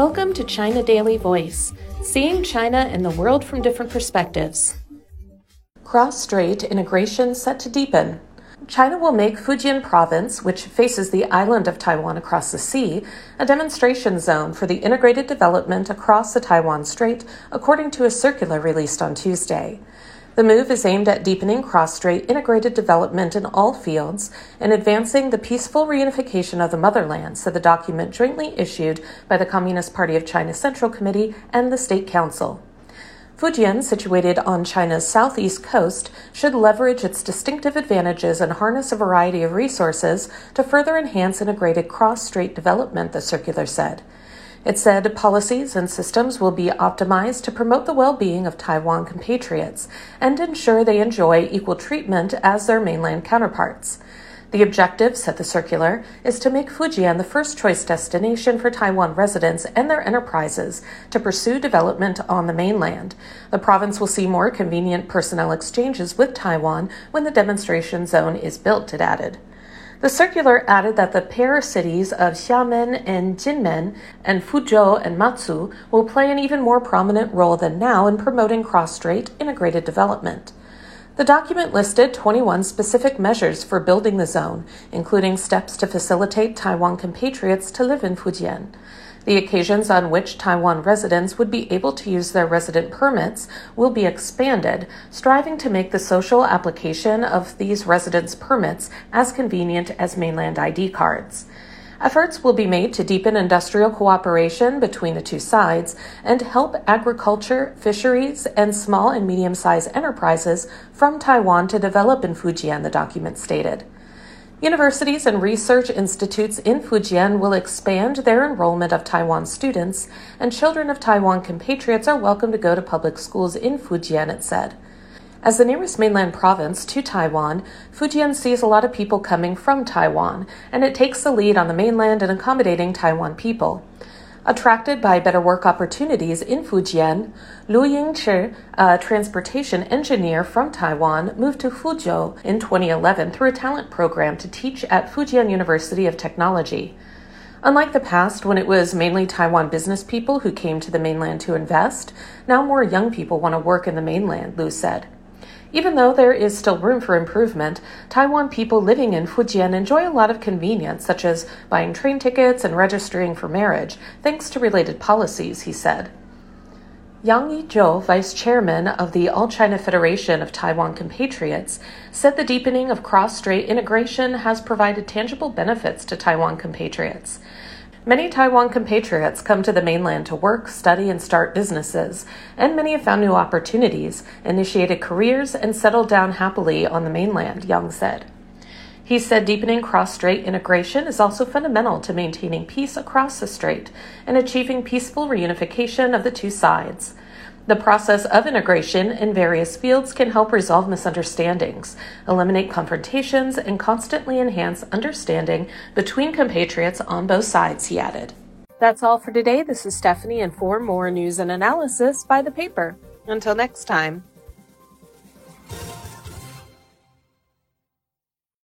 Welcome to China Daily Voice, seeing China and the world from different perspectives. Cross Strait integration set to deepen. China will make Fujian province, which faces the island of Taiwan across the sea, a demonstration zone for the integrated development across the Taiwan Strait, according to a circular released on Tuesday. The move is aimed at deepening cross strait integrated development in all fields and advancing the peaceful reunification of the motherland, said the document jointly issued by the Communist Party of China Central Committee and the State Council. Fujian, situated on China's southeast coast, should leverage its distinctive advantages and harness a variety of resources to further enhance integrated cross strait development, the circular said. It said policies and systems will be optimized to promote the well being of Taiwan compatriots and ensure they enjoy equal treatment as their mainland counterparts. The objective, said the circular, is to make Fujian the first choice destination for Taiwan residents and their enterprises to pursue development on the mainland. The province will see more convenient personnel exchanges with Taiwan when the demonstration zone is built, it added. The circular added that the pair cities of Xiamen and Jinmen and Fuzhou and Matsu will play an even more prominent role than now in promoting cross-strait integrated development. The document listed 21 specific measures for building the zone, including steps to facilitate Taiwan compatriots to live in Fujian. The occasions on which Taiwan residents would be able to use their resident permits will be expanded, striving to make the social application of these residence permits as convenient as mainland ID cards. Efforts will be made to deepen industrial cooperation between the two sides and help agriculture, fisheries, and small and medium sized enterprises from Taiwan to develop in Fujian, the document stated. Universities and research institutes in Fujian will expand their enrollment of Taiwan students, and children of Taiwan compatriots are welcome to go to public schools in Fujian, it said. As the nearest mainland province to Taiwan, Fujian sees a lot of people coming from Taiwan, and it takes the lead on the mainland in accommodating Taiwan people. Attracted by better work opportunities in Fujian, Lu Yingchi, a transportation engineer from Taiwan, moved to Fuzhou in 2011 through a talent program to teach at Fujian University of Technology. Unlike the past, when it was mainly Taiwan business people who came to the mainland to invest, now more young people want to work in the mainland, Lu said. Even though there is still room for improvement, Taiwan people living in Fujian enjoy a lot of convenience, such as buying train tickets and registering for marriage, thanks to related policies, he said. Yang Yi Zhou, vice chairman of the All China Federation of Taiwan Compatriots, said the deepening of cross strait integration has provided tangible benefits to Taiwan compatriots. Many Taiwan compatriots come to the mainland to work, study, and start businesses, and many have found new opportunities, initiated careers, and settled down happily on the mainland, Yang said. He said deepening cross strait integration is also fundamental to maintaining peace across the strait and achieving peaceful reunification of the two sides. The process of integration in various fields can help resolve misunderstandings, eliminate confrontations, and constantly enhance understanding between compatriots on both sides, he added. That's all for today. This is Stephanie, and for more news and analysis, buy the paper. Until next time.